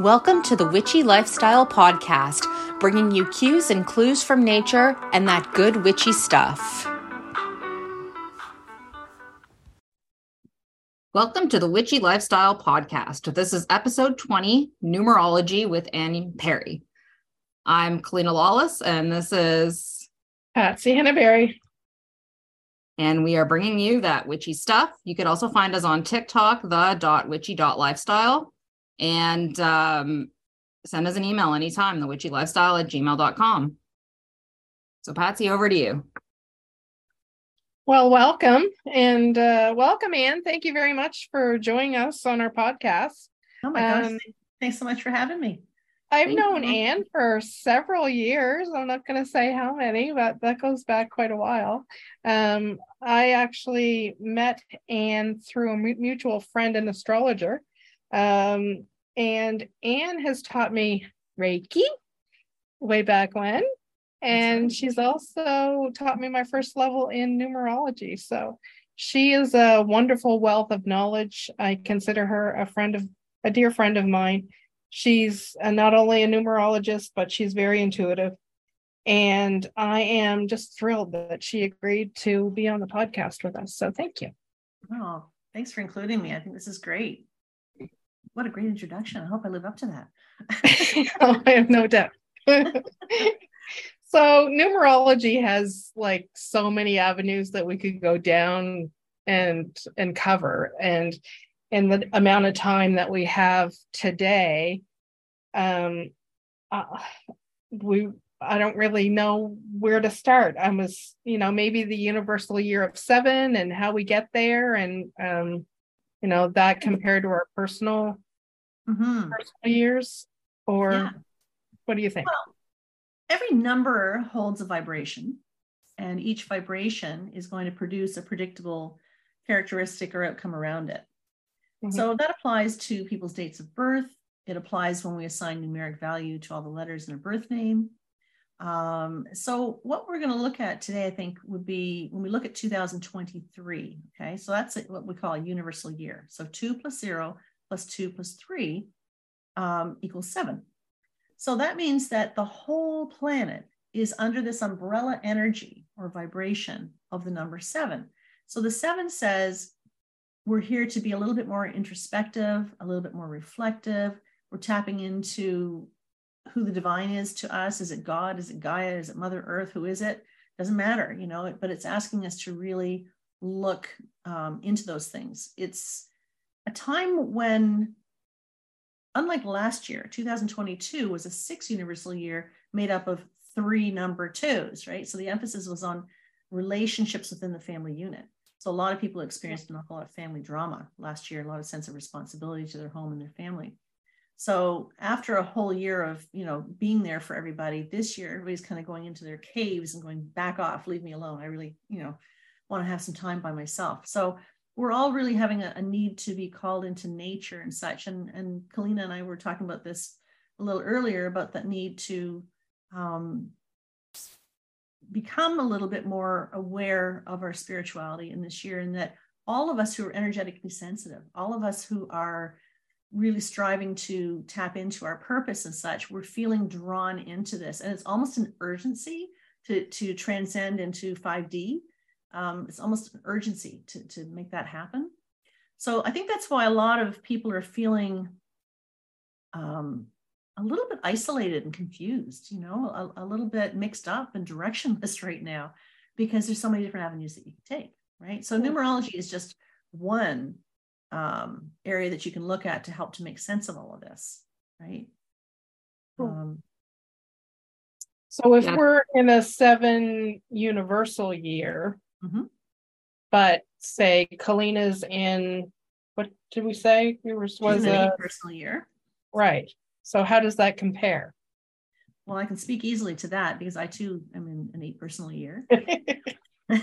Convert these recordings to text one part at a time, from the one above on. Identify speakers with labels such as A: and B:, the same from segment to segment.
A: Welcome to the Witchy Lifestyle Podcast, bringing you cues and clues from nature and that good witchy stuff. Welcome to the Witchy Lifestyle Podcast. This is episode 20 Numerology with Annie Perry. I'm Kalina Lawless, and this is
B: Patsy Henneberry.
A: And we are bringing you that witchy stuff. You could also find us on TikTok, the witchy lifestyle and um, send us an email anytime, the witchy lifestyle at gmail.com. So, Patsy, over to you.
B: Well, welcome and uh, welcome, Ann. Thank you very much for joining us on our podcast.
C: Oh my gosh, um, thanks so much for having me.
B: I've Thank known you. Ann for several years. I'm not going to say how many, but that goes back quite a while. Um, I actually met Ann through a mutual friend and astrologer. Um, and Ann has taught me Reiki way back when. And she's also taught me my first level in numerology. So she is a wonderful wealth of knowledge. I consider her a friend of a dear friend of mine. She's not only a numerologist, but she's very intuitive. And I am just thrilled that she agreed to be on the podcast with us. So thank you.
C: Oh, thanks for including me. I think this is great what a great introduction. I hope I live up to that.
B: oh, I have no doubt. so numerology has like so many avenues that we could go down and and cover and in the amount of time that we have today um uh, we I don't really know where to start. I was, you know, maybe the universal year of seven and how we get there, and um, you know, that compared to our personal mm-hmm. personal years or yeah. what do you think well,
C: every number holds a vibration and each vibration is going to produce a predictable characteristic or outcome around it mm-hmm. so that applies to people's dates of birth it applies when we assign numeric value to all the letters in a birth name um, so what we're going to look at today, I think, would be when we look at 2023. Okay, so that's what we call a universal year. So two plus zero plus two plus three um, equals seven. So that means that the whole planet is under this umbrella energy or vibration of the number seven. So the seven says we're here to be a little bit more introspective, a little bit more reflective. We're tapping into who the divine is to us. Is it God? Is it Gaia? Is it Mother Earth? Who is it? Doesn't matter, you know, but it's asking us to really look um, into those things. It's a time when, unlike last year, 2022 was a six universal year made up of three number twos, right? So the emphasis was on relationships within the family unit. So a lot of people experienced an awful lot of family drama last year, a lot of sense of responsibility to their home and their family. So after a whole year of you know being there for everybody, this year everybody's kind of going into their caves and going back off, leave me alone. I really you know want to have some time by myself. So we're all really having a, a, need to be called into nature and such. And, and Kalina and I were talking about this a little earlier about that need to um, become a little bit more aware of our spirituality in this year, and that all of us who are energetically sensitive, all of us who are really striving to tap into our purpose and such, we're feeling drawn into this. And it's almost an urgency to, to transcend into 5D um, it's almost an urgency to, to make that happen. So I think that's why a lot of people are feeling um, a little bit isolated and confused, you know, a, a, little bit mixed up and directionless right now because there's so many different avenues that you can take, right? So numerology is just one um, area that you can look at to help to make sense of all of this, right?
B: Cool. Um, so if yeah. we're in a seven universal year, Mm-hmm. But say Kalina's in what did we say? We were
C: was a personal year.
B: Right. So how does that compare?
C: Well, I can speak easily to that because I too am in an eight personal year.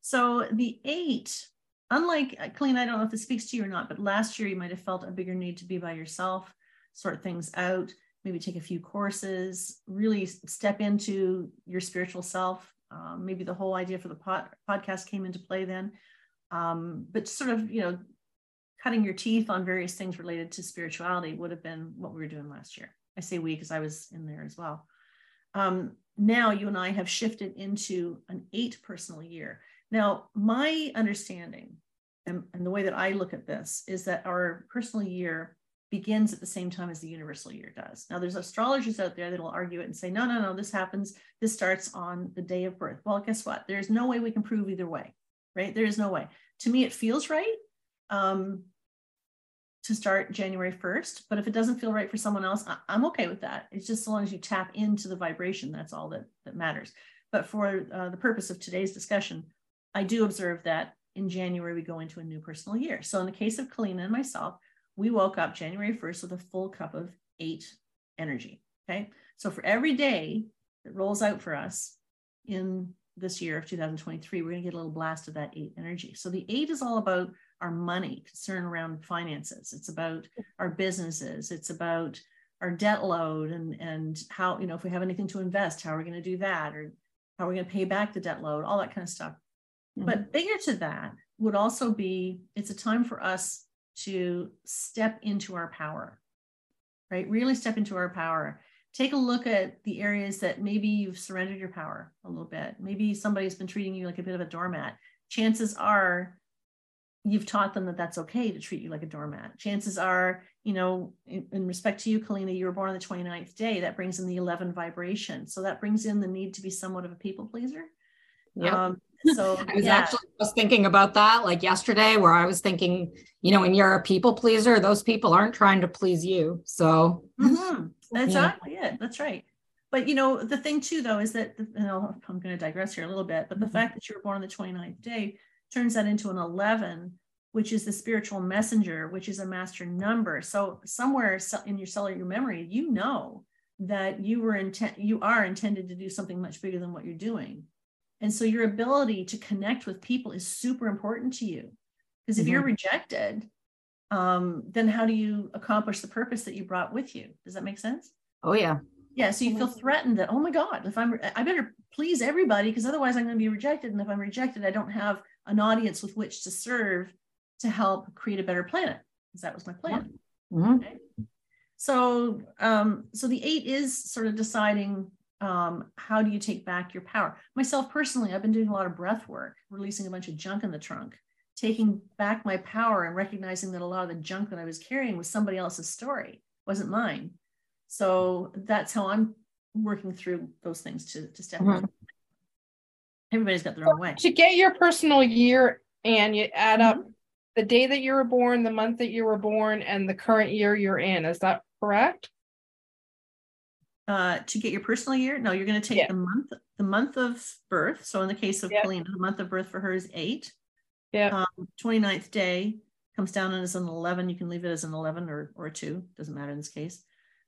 C: so the eight, unlike uh, Kalina, I don't know if this speaks to you or not, but last year you might have felt a bigger need to be by yourself, sort things out, maybe take a few courses, really step into your spiritual self, um, maybe the whole idea for the pod, podcast came into play then. Um, but sort of, you know, cutting your teeth on various things related to spirituality would have been what we were doing last year. I say we because I was in there as well. Um, now you and I have shifted into an eight personal year. Now, my understanding and, and the way that I look at this is that our personal year begins at the same time as the universal year does. Now, there's astrologers out there that will argue it and say, no, no, no, this happens, this starts on the day of birth. Well, guess what? There's no way we can prove either way, right? There is no way. To me, it feels right um, to start January 1st, but if it doesn't feel right for someone else, I- I'm okay with that. It's just as long as you tap into the vibration, that's all that, that matters. But for uh, the purpose of today's discussion, I do observe that in January, we go into a new personal year. So in the case of Kalina and myself, we woke up January 1st with a full cup of eight energy. Okay. So for every day that rolls out for us in this year of 2023, we're going to get a little blast of that eight energy. So the eight is all about our money, concern around finances. It's about our businesses. It's about our debt load and, and how, you know, if we have anything to invest, how are we going to do that? Or how are we going to pay back the debt load? All that kind of stuff. Mm-hmm. But bigger to that would also be it's a time for us to step into our power, right? Really step into our power. Take a look at the areas that maybe you've surrendered your power a little bit. Maybe somebody's been treating you like a bit of a doormat. Chances are you've taught them that that's okay to treat you like a doormat. Chances are, you know, in, in, respect to you, Kalina, you were born on the 29th day. That brings in the 11 vibration. So that brings in the need to be somewhat of a people pleaser.
A: Yeah. Um, so I was yeah. actually just thinking about that like yesterday, where I was thinking, you know, when you're a people pleaser, those people aren't trying to please you. So
C: mm-hmm. that's yeah. exactly it. That's right. But you know, the thing too, though, is that you know, I'm going to digress here a little bit, but the mm-hmm. fact that you were born on the 29th day turns that into an 11, which is the spiritual messenger, which is a master number. So somewhere in your cellular your memory, you know that you were intent, you are intended to do something much bigger than what you're doing and so your ability to connect with people is super important to you. Because if mm-hmm. you're rejected, um, then how do you accomplish the purpose that you brought with you? Does that make sense?
A: Oh yeah.
C: Yeah. So you feel mm-hmm. threatened that, oh my God, if I'm I better please everybody because otherwise I'm going to be rejected. And if I'm rejected, I don't have an audience with which to serve to help create a better planet. Because that was my plan. Mm-hmm. Okay. So um, so the eight is sort of deciding um, how do you take back your power? Myself personally, I've been doing a lot of breath work, releasing a bunch of junk in the trunk, taking back my power and recognizing that a lot of the junk that I was carrying was somebody else's story, wasn't mine. So that's how I'm working through those things to, to step mm-hmm. Everybody's got their own way.
B: To get your personal year and you add up mm-hmm. the day that you were born, the month that you were born, and the current year you're in. Is that correct?
C: Uh, to get your personal year? No, you're going to take yeah. the month, the month of birth. So in the case of. Kalina, the month of birth for her is eight.
B: Yeah.
C: Um, 29th day comes down as an 11. You can leave it as an 11 or, or a two, doesn't matter in this case.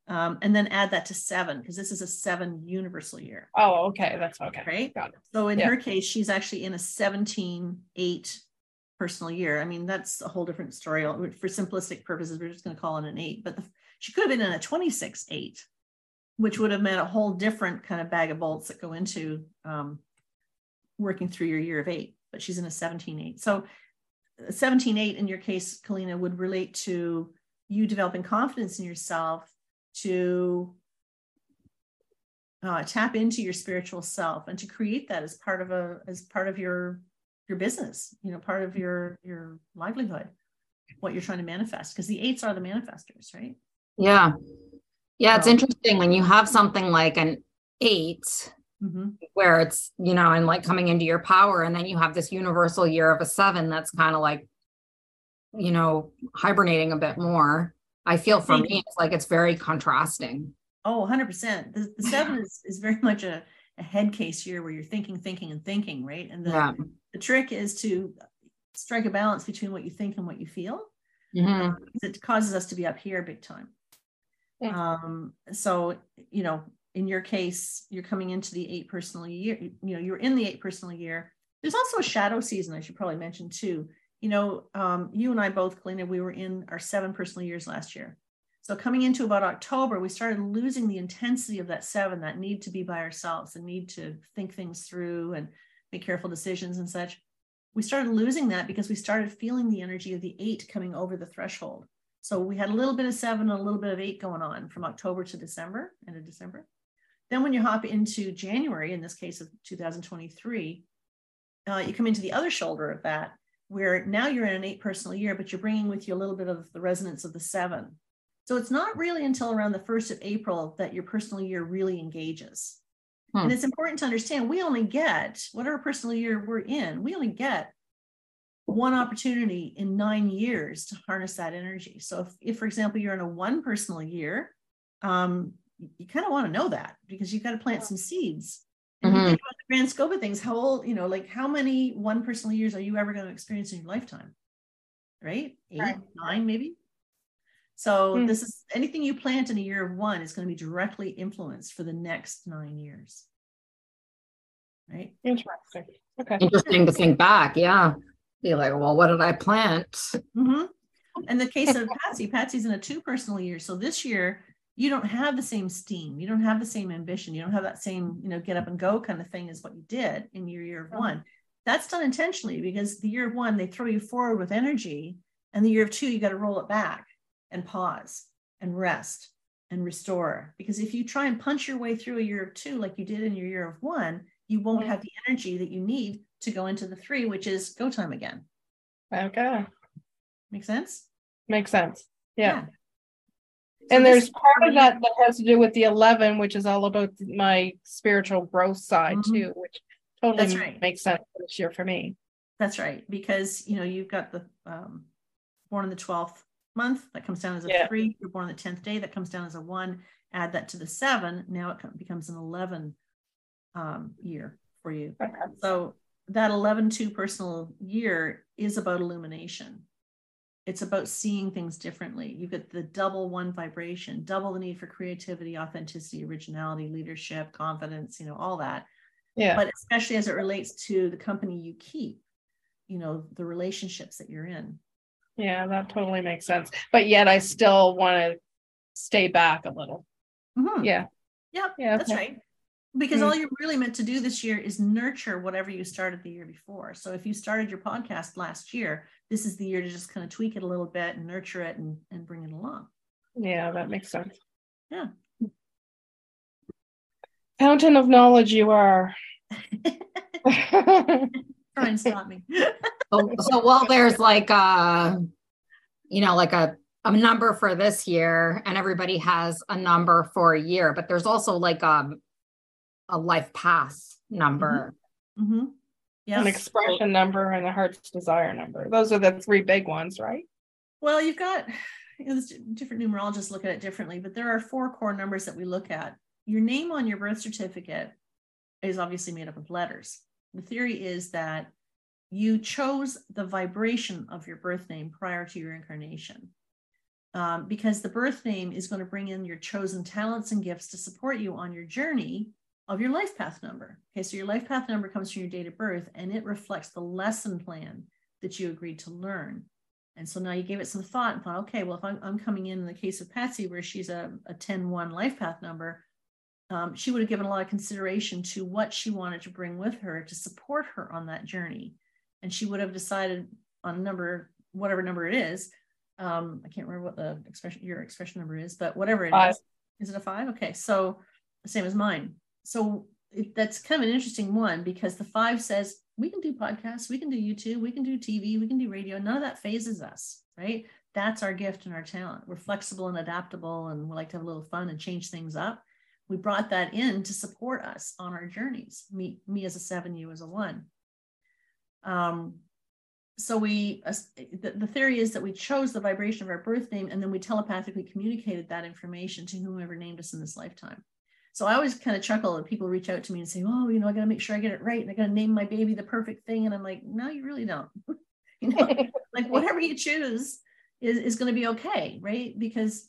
C: Um, and then add that to seven because this is a seven universal year.
B: Oh, okay. That's okay.
C: Right.
B: Got it.
C: So in yeah. her case, she's actually in a 17, eight personal year. I mean, that's a whole different story. For simplistic purposes, we're just going to call it an eight, but the, she could have been in a 26, eight which would have meant a whole different kind of bag of bolts that go into um, working through your year of eight. But she's in a 17-8. So 17-8 in your case, Kalina, would relate to you developing confidence in yourself to uh, tap into your spiritual self and to create that as part of a as part of your your business you know part of your your livelihood what you're trying to manifest because the eights are the manifestors right
A: yeah yeah, it's interesting when you have something like an 8 mm-hmm. where it's, you know, and like coming into your power, and then you have this universal year of a seven that's kind of like, you know, hibernating a bit more. I feel for me, it's like it's very contrasting.
C: Oh, 100%. The, the seven is, is very much a, a head case year where you're thinking, thinking, and thinking, right? And the, yeah. the trick is to strike a balance between what you think and what you feel. Mm-hmm. Um, it causes us to be up here big time. Um, so, you know, in your case, you're coming into the eight personal year, you know, you're in the eight personal year. There's also a shadow season, I should probably mention too. You know, um, you and I both, Kalina, we were in our seven personal years last year. So coming into about October, we started losing the intensity of that seven, that need to be by ourselves, the need to think things through and make careful decisions and such we started losing that because we started feeling the energy of the eight coming over the threshold. So we had a little bit of seven and a little bit of eight going on from October to December, end of December. Then when you hop into January, in this case of 2023, uh, you come into the other shoulder of that, where now you're in an eight personal year, but you're bringing with you a little bit of the resonance of the seven. So it's not really until around the 1st of April that your personal year really engages. Hmm. And it's important to understand we only get whatever personal year we're in, we only get one opportunity in nine years to harness that energy. So if, if for example, you're in a one personal year, um, you kind of want to know that because you've got to plant some seeds. And mm-hmm. the grand scope of things, how old, you know, like how many one personal years are you ever going to experience in your lifetime? Right? Eight, right. nine, maybe. So mm-hmm. this is anything you plant in a year of one is going to be directly influenced for the next nine years. Right?
B: Interesting. Okay.
A: Interesting to think back. Yeah. Be like, well, what did I plant?
C: Mm-hmm. In the case of Patsy, Patsy's in a two personal year. So this year, you don't have the same steam you don't have the same ambition you don't have that same you know get up and go kind of thing as what you did in your year of one that's done intentionally because the year of one they throw you forward with energy and the year of two you got to roll it back and pause and rest and restore because if you try and punch your way through a year of two like you did in your year of one you won't have the energy that you need to go into the three which is go time again
B: okay
C: make sense
B: makes sense yeah. yeah and there's part of that that has to do with the 11 which is all about my spiritual growth side mm-hmm. too which totally right. makes sense this year for me
C: that's right because you know you've got the um, born in the 12th month that comes down as a yeah. three you're born on the 10th day that comes down as a one add that to the seven now it becomes an 11 um, year for you okay. so that 11 2 personal year is about illumination it's about seeing things differently. You get the double one vibration, double the need for creativity, authenticity, originality, leadership, confidence, you know, all that.
B: Yeah.
C: But especially as it relates to the company you keep, you know, the relationships that you're in.
B: Yeah, that totally makes sense. But yet I still want to stay back a little. Mm-hmm. Yeah.
C: Yep. Yeah. That's okay. right because mm-hmm. all you're really meant to do this year is nurture whatever you started the year before. So if you started your podcast last year, this is the year to just kind of tweak it a little bit and nurture it and, and bring it along.
B: Yeah, that makes sense.
C: Yeah.
B: Fountain of knowledge you are.
C: Try and stop me.
A: so, so while there's like uh you know, like a a number for this year and everybody has a number for a year, but there's also like um a life path number.
C: Mm-hmm. Mm-hmm.
B: Yes. An expression number and a heart's desire number. Those are the three big ones, right?
C: Well, you've got you know, different numerologists look at it differently, but there are four core numbers that we look at. Your name on your birth certificate is obviously made up of letters. The theory is that you chose the vibration of your birth name prior to your incarnation. Um, because the birth name is going to bring in your chosen talents and gifts to support you on your journey of your life path number. Okay, so your life path number comes from your date of birth and it reflects the lesson plan that you agreed to learn. And so now you gave it some thought and thought, okay, well, if I'm, I'm coming in in the case of Patsy, where she's a, a 10 1 life path number, um, she would have given a lot of consideration to what she wanted to bring with her to support her on that journey. And she would have decided on number, whatever number it is. Um, I can't remember what the expression, your expression number is, but whatever it five. is. Is it a five? Okay. So the same as mine so it, that's kind of an interesting one because the five says we can do podcasts, we can do YouTube, we can do TV, we can do radio. None of that phases us, right? That's our gift and our talent. We're flexible and adaptable, and we like to have a little fun and change things up. We brought that in to support us on our journeys. Me, me as a seven, you as a one. Um, so we uh, the, the, theory is that we chose the vibration of our birth name and then we telepathically communicated that information to whomever named us in this lifetime so I always kind of chuckle and people reach out to me and say, "Oh, you know, I got to make sure I get it right, and I got to name my baby the perfect thing." And I'm like, "No, you really don't. you know, like whatever you choose is is going to be okay, right? Because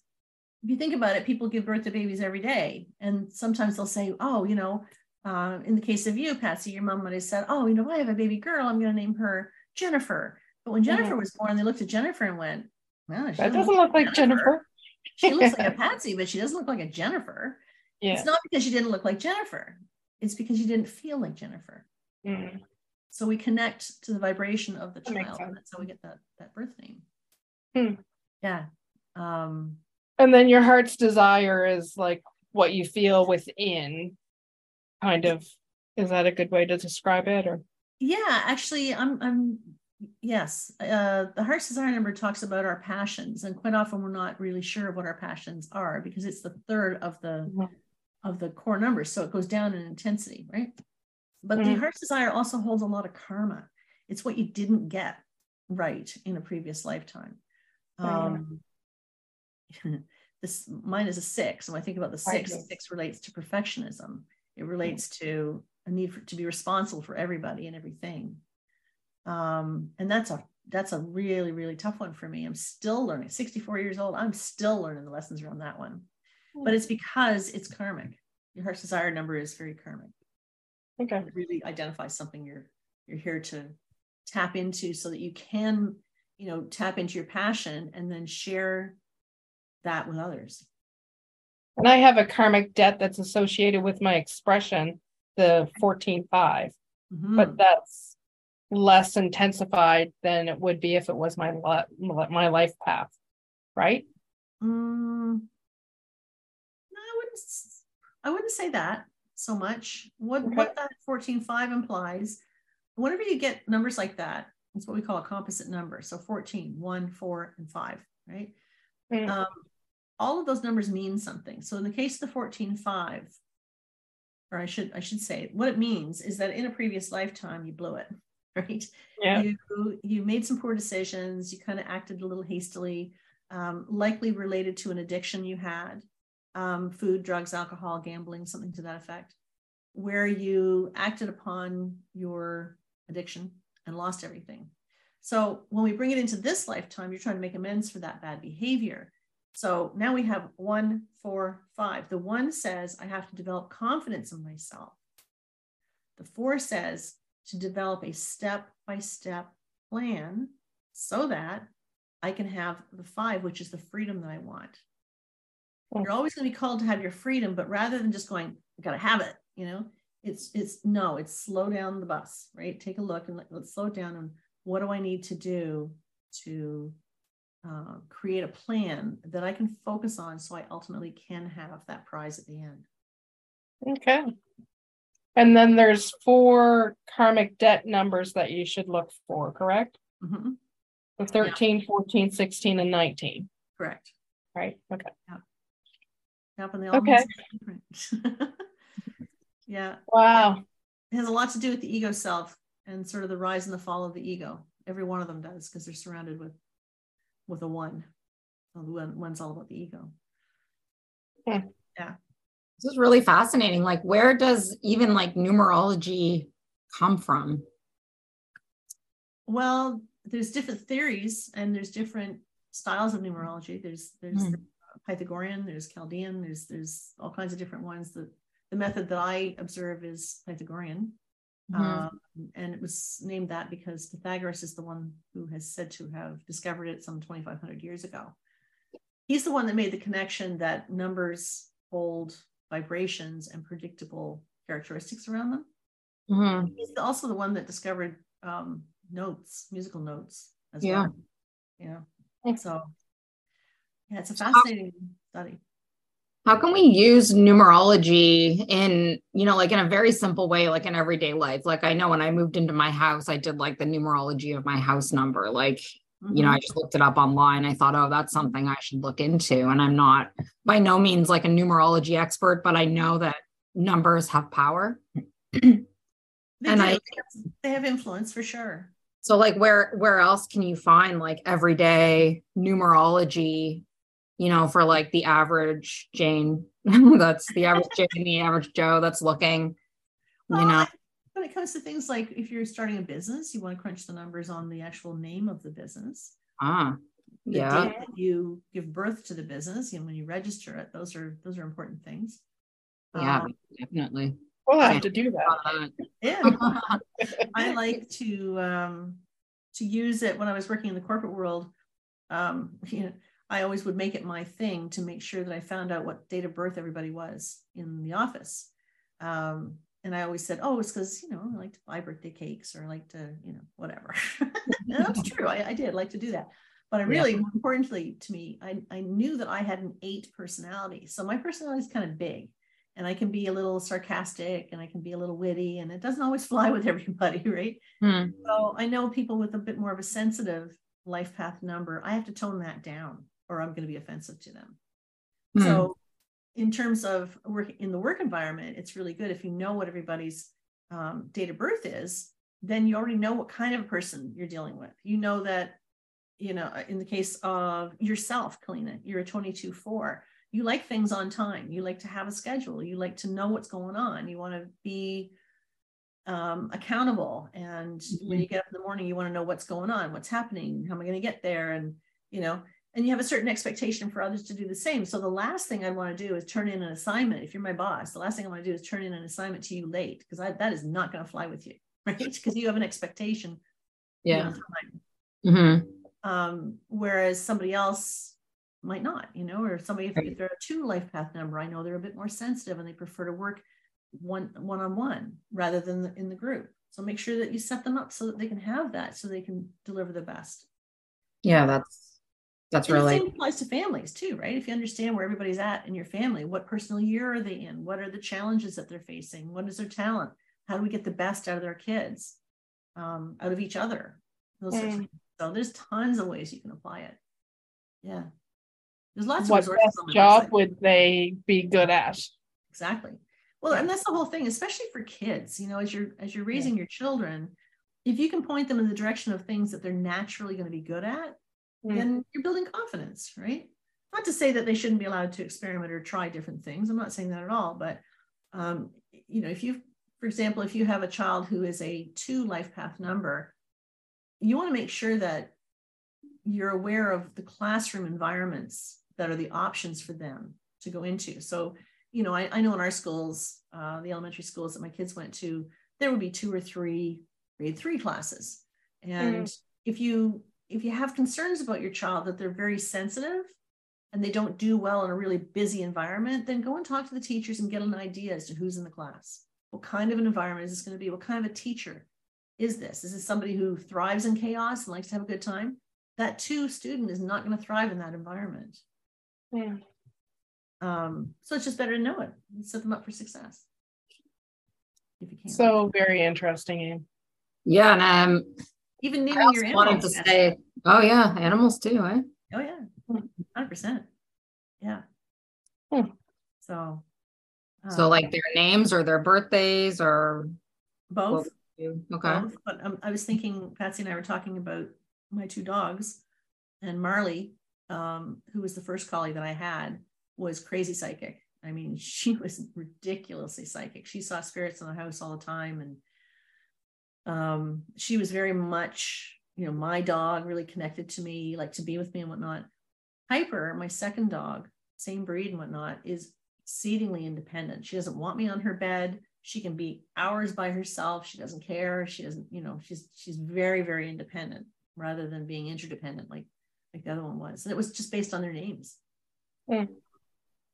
C: if you think about it, people give birth to babies every day, and sometimes they'll say, "Oh, you know." Uh, in the case of you, Patsy, your mom might have said, "Oh, you know, I have a baby girl. I'm going to name her Jennifer." But when Jennifer mm-hmm. was born, they looked at Jennifer and went,
B: "Well, that doesn't look like Jennifer. Jennifer.
C: she looks like a Patsy, but she doesn't look like a Jennifer." Yeah. It's not because you didn't look like Jennifer. It's because you didn't feel like Jennifer.
B: Mm.
C: So we connect to the vibration of the
B: That
C: child. and That's how we get that that birth name.
B: Hmm.
C: Yeah. Um,
B: And then your heart's desire is like what you feel within, kind of. Is that a good way to describe it? Or
C: yeah, actually, I'm I'm yes. Uh, the heart's desire number talks about our passions, and quite often we're not really sure of what our passions are because it's the third of the
B: Mhm.
C: Of the core numbers, so it goes down in intensity, right? But the
B: Mhm.
C: heart's desire also holds a lot of karma. It's what you didn't get right in a previous lifetime. Um, this mine is a six. And When I think about the six,
B: see.
C: six relates to perfectionism. It relates to a need for, to be responsible for everybody and everything. Um, and that's a that's a really really tough one for me. I'm still learning. 64 years old. I'm still learning the lessons around that one. But it's because it's karmic. Your heart's desire number is very karmic.
B: okay.
C: It really identifies something you're you're here to tap into so that you can you know tap into your passion and then share that with others
B: And I have a karmic debt that's associated with my expression, the fourteen five,
C: Mhm.
B: but that's less intensified than it would be if it was my my life path, right?
C: Mm, wouldn't i wouldn't say that so much what
B: Okay.
C: what that 14.5 implies whenever you get numbers like that it's what we call a composite number so 14 1 4 and 5 right
B: Mm.
C: um, all of those numbers mean something so in the case of the 14.5 or i should i should say what it means is that in a previous lifetime you blew it right
B: Yeah.
C: you you made some poor decisions you kind of acted a little hastily um, likely related to an addiction you had um, food drugs alcohol gambling something to that effect where you acted upon your addiction and lost everything. So when we bring it into this lifetime you're trying to make amends for that bad behavior. So now we have one four five. The one says i have to develop confidence in myself. The four says to develop a step by step plan so that I can have the five, which is the freedom that I want. You're always going to be called to have your freedom, but rather than just going, I got to have it, you know, it's, it's no, it's slow down the bus, right? Take a look and let, let's slow it down. And what do I need to do to uh, create a plan that I can focus on so I ultimately can have that prize at the end?
B: Okay. And then there's four karmic debt numbers that you should look for, correct?
C: Mhm,
B: The 13, 14, 16, and 19,
C: Correct.
B: right? Okay.
C: Yep, and they all
B: Okay.
C: different. yeah,
B: Wow.
C: it has a lot to do with the ego self and sort of the rise and the fall of the ego. Every one of them does because they're surrounded with with a one. So the one one's all about the ego. Okay. Yeah.
A: This is really fascinating. Like, where does even like numerology come from?
C: Well, there's different theories and there's different styles of numerology. There's there's
A: Hmm.
C: Pythagorean, there's Chaldean, there's there's all kinds of different ones. The the method that I observe is Pythagorean.
A: Mhm.
C: Um, and it was named that because Pythagoras is the one who has said to have discovered it some 2,500 years ago. He's the one that made the connection that numbers hold vibrations and predictable characteristics around them.
A: Mhm.
C: He's also the one that discovered um, notes, musical notes as
A: Yeah.
C: well. Yeah. So, yeah, it's a
A: So how-
C: fascinating study.
A: How can we use numerology in, you know, like in a very simple way, like in everyday life? Like I know when I moved into my house, I did like the numerology of my house number. Like, you know,
C: Mhm.
A: I just looked it up online. I thought, oh, that's something I should look into. And I'm not by no means like a numerology expert, but I know that numbers have power. And
C: do.
A: I-
C: they have influence for sure.
A: So like where where else can you find like everyday numerology, you know, for like the average Jane that's the average Jane, the average Joe that's looking, you
C: Well,
A: know.
C: When it comes to things like if you're starting a business, you want to crunch the numbers on the actual name of the business.
A: Ah,
C: The
A: yeah.
C: date you give birth to the business, and when you register it, those are those are important things.
A: Yeah,
C: Um,
A: definitely.
B: We'll have to do that.
C: Yeah. I like to um, to use it when I was working in the corporate world. Um, you know, I always would make it my thing to make sure that I found out what date of birth everybody was in the office. Um, and I always said, oh, it's because, you know, I like to buy birthday cakes or I like to, you know, whatever. that's true. I, I, did like to do that. But I really, yeah. importantly to me, I, I knew that I had an eight personality. So my personality is kind of big and I can be a little sarcastic and I can be a little witty and it doesn't always fly with everybody, right? Hmm. So I know people with a bit more of a sensitive life path number, I have to tone that down or I'm going to be offensive to them. Hmm. So in terms of work in the work environment, it's really good if you know what everybody's um, date of birth is, then you already know what kind of person you're dealing with. You know that, you know, in the case of yourself, Kalina, you're a 22 4. You like things on time. You like to have a schedule. You like to know what's going on. You want to be um, accountable. And mm-hmm. when you get up in the morning, you want to know what's going on, what's happening, how am I going to get there? And, you know, and you have a certain expectation for others to do the same. So the last thing I want to do is turn in an assignment. If you're my boss, the last thing I want to do is turn in an assignment to you late because that is not going to fly with you, right? Because you have an expectation.
A: Yeah. Mm-hmm.
C: Um, whereas somebody else might not, you know, or somebody if, right. if they're a two life path number, I know they're a bit more sensitive and they prefer to work one one on one rather than the, in the group. So make sure that you set them up so that they can have that, so they can deliver the best.
A: Yeah, that's that's and really
C: the same applies to families too, right? If you understand where everybody's at in your family, what personal year are they in? What are the challenges that they're facing? What is their talent? How do we get the best out of their kids, um, out of each other? Those mm. sorts of things. So there's tons of ways you can apply it. Yeah, there's lots
B: what
C: of resources.
B: What job website. would they be good at?
C: Exactly. Well, and that's the whole thing, especially for kids. You know, as you're as you're raising yeah. your children, if you can point them in the direction of things that they're naturally going to be good at, mm. then you're building confidence, right? Not to say that they shouldn't be allowed to experiment or try different things. I'm not saying that at all, but um, you know, if you, for example, if you have a child who is a two life path number, you want to make sure that you're aware of the classroom environments that are the options for them to go into. So, you know, I, I know in our schools, uh, the elementary schools that my kids went to, there would be two or three grade three classes. And mm. if you if you have concerns about your child that they're very sensitive and they don't do well in a really busy environment, then go and talk to the teachers and get an idea as to who's in the class. What kind of an environment is this going to be? What kind of a teacher is this? Is this somebody who thrives in chaos and likes to have a good time? That two student is not going to thrive in that environment.
B: Yeah.
C: Um, so it's just better to know it and set them up for success.
B: If you can. So very interesting.
A: Yeah, and um,
C: even naming your animals. Wanted to
A: say, oh yeah, animals too, eh?
C: Oh yeah, hundred percent. Yeah.
B: Hmm.
C: So.
A: Um, so like their names or their birthdays or
C: both.
A: Okay.
C: Both. But um, I was thinking, Patsy and I were talking about my two dogs, and Marley, um, who was the first collie that I had, was crazy psychic. I mean, she was ridiculously psychic. She saw spirits in the house all the time and um, she was very much, you know, my dog really connected to me, like to be with me and whatnot. Piper, my second dog, same breed and whatnot, is exceedingly independent. She doesn't want me on her bed. She can be hours by herself. She doesn't care. She doesn't, you know, she's she's very, very independent rather than being interdependent like like the other one was. And it was just based on their names.
B: Yeah.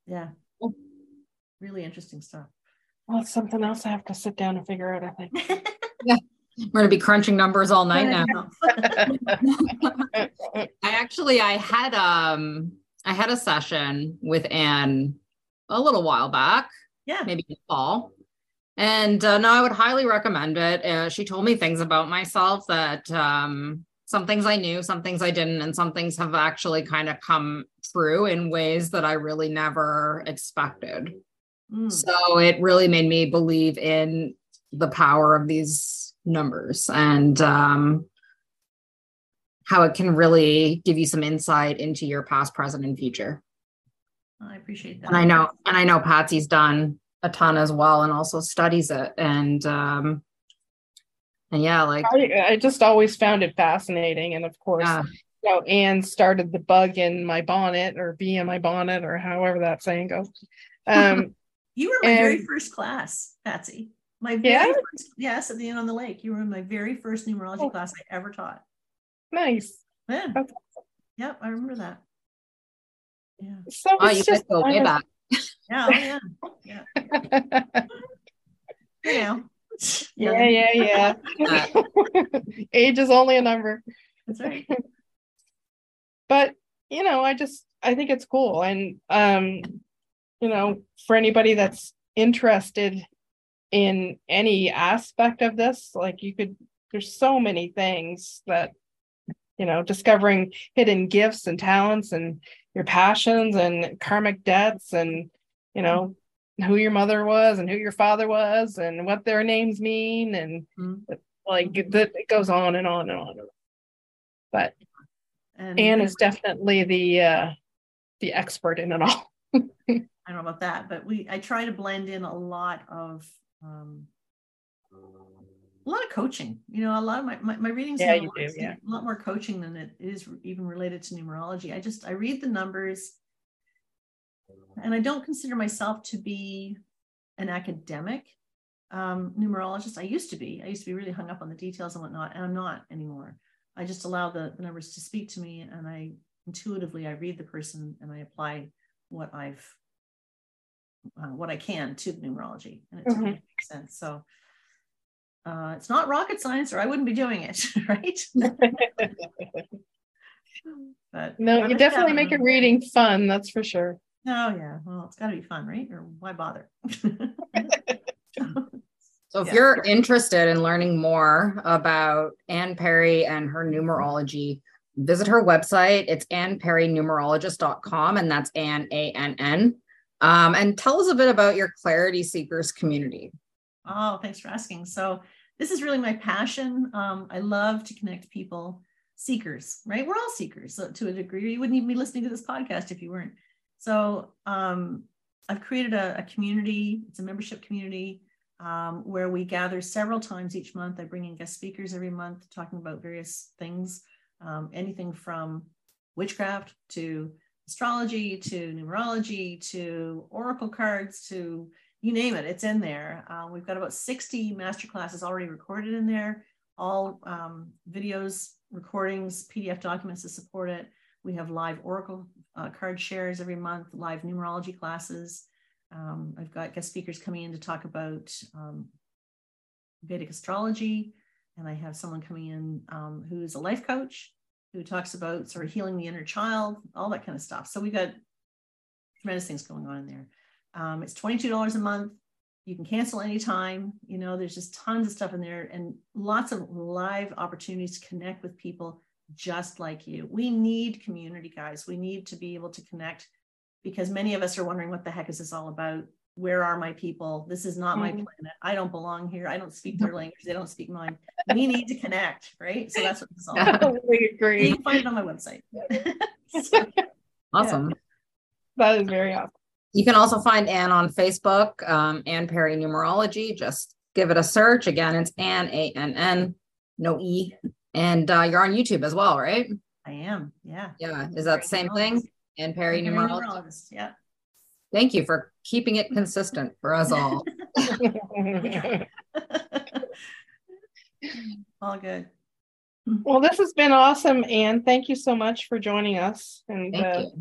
C: Yeah. Really interesting stuff.
B: Well, it's something else I have to sit down and figure out, I think.
A: yeah. We're going to be crunching numbers all night now. I actually I had um I had a session with Ann a little while back.
C: Yeah.
A: Maybe in fall. And uh, no, I would highly recommend it. Uh, she told me things about myself that um, some things I knew, some things I didn't, and some things have actually kind of come true in ways that I really never expected. Mm. So it really made me believe in the power of these numbers and um, how it can really give you some insight into your past, present, and future.
C: I appreciate that.
A: And I know, and I know Patsy's done a ton as well, and also studies it. And um, and yeah, like
B: I, I just always found it fascinating. And of course, yeah. you know, Ann started the bug in my bonnet or bee in my bonnet or however that saying goes. Um,
C: you were my and, very first class, Patsy. My very yeah? first, yes, at the end on the lake. You were in my very first numerology oh. class I ever taught.
B: Nice.
C: Yeah. Awesome. Yep, I remember that. Yeah.
B: So oh, you just go way back.
C: yeah, oh, yeah, yeah. Yeah.
B: Yeah, yeah, yeah. Age is only a number.
C: That's right.
B: But you know, I just I think it's cool. And um, you know, for anybody that's interested in any aspect of this, like you could there's so many things that you know, discovering hidden gifts and talents and your passions and karmic debts and you know who your mother was and who your father was and what their names mean and mm-hmm. like that it goes on and on and on but and Ann is definitely the uh the expert in it all
C: I don't know about that but we I try to blend in a lot of um a lot of coaching you know a lot of my my, my readings
B: yeah, you do, yeah.
C: a lot more coaching than it is even related to numerology i just i read the numbers and I don't consider myself to be an academic um, numerologist. I used to be. I used to be really hung up on the details and whatnot, and I'm not anymore. I just allow the, the numbers to speak to me, and I intuitively I read the person and I apply what I've uh, what I can to the numerology, and it mm-hmm. makes sense. So. Uh, it's not rocket science, or I wouldn't be doing it, right?
B: but no, you definitely make a reading fun. That's for sure.
C: Oh yeah. Well, it's got to be fun, right? Or why bother?
A: So if yeah. you're interested in learning more about Ann Perry and her numerology, visit her website. It's annperrynumerologist.com, and that's Ann A N N. Um, and tell us a bit about your Clarity Seekers community.
C: Oh, thanks for asking. So this is really my passion. Um, I love to connect people, seekers, right? We're all seekers so to a degree. You wouldn't even be listening to this podcast if you weren't. So um, I've created a, a, community, it's a membership community um, where we gather several times each month. I bring in guest speakers every month talking about various things, um, anything from witchcraft to astrology to numerology to oracle cards to you name it, it's in there. Uh, we've got about 60 master classes already recorded in there, all um, videos, recordings, PDF documents to support it. We have live Oracle uh, card shares every month, live numerology classes. Um, I've got guest speakers coming in to talk about um, Vedic astrology, and I have someone coming in um, who's a life coach who talks about sort of healing the inner child, all that kind of stuff. So we've got tremendous things going on in there. Um, it's $22 a month. You can cancel anytime. You know, there's just tons of stuff in there and lots of live opportunities to connect with people just like you. We need community, guys. We need to be able to connect because many of us are wondering what the heck is this all about? Where are my people? This is not my mm-hmm. planet. I don't belong here. I don't speak their language. They don't speak mine. We need to connect, right? So that's what this is all about.
B: totally agree.
C: You can find it on my website.
A: so, awesome. Yeah.
B: That is very awesome.
A: You can also find Ann on Facebook, um, Ann Perry Numerology. Just give it a search. Again, it's Ann, A N N, no E, and uh, you're on YouTube as well, right?
C: I am. Yeah.
A: Yeah. Is that the same thing? Ann Perry Numerology.
C: Yeah.
A: Thank you for keeping it consistent for us all.
C: all good.
B: Well, this has been awesome, Ann. Thank you so much for joining us. And Thank uh, you.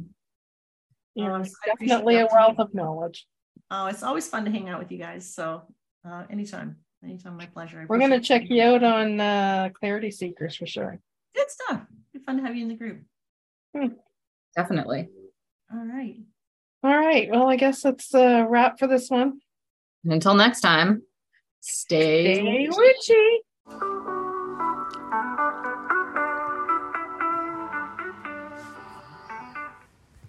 B: You're oh, definitely a wealth of knowledge.
C: Oh, it's always fun to hang out with you guys. So uh, anytime. Anytime, my pleasure.
B: We're gonna check you out on uh, Clarity Seekers for sure.
C: Good stuff. Good fun to have you in the group.
A: Hmm. Definitely.
C: All right.
B: All right. Well, I guess that's a wrap for this one.
A: Until next time, stay,
B: stay witchy.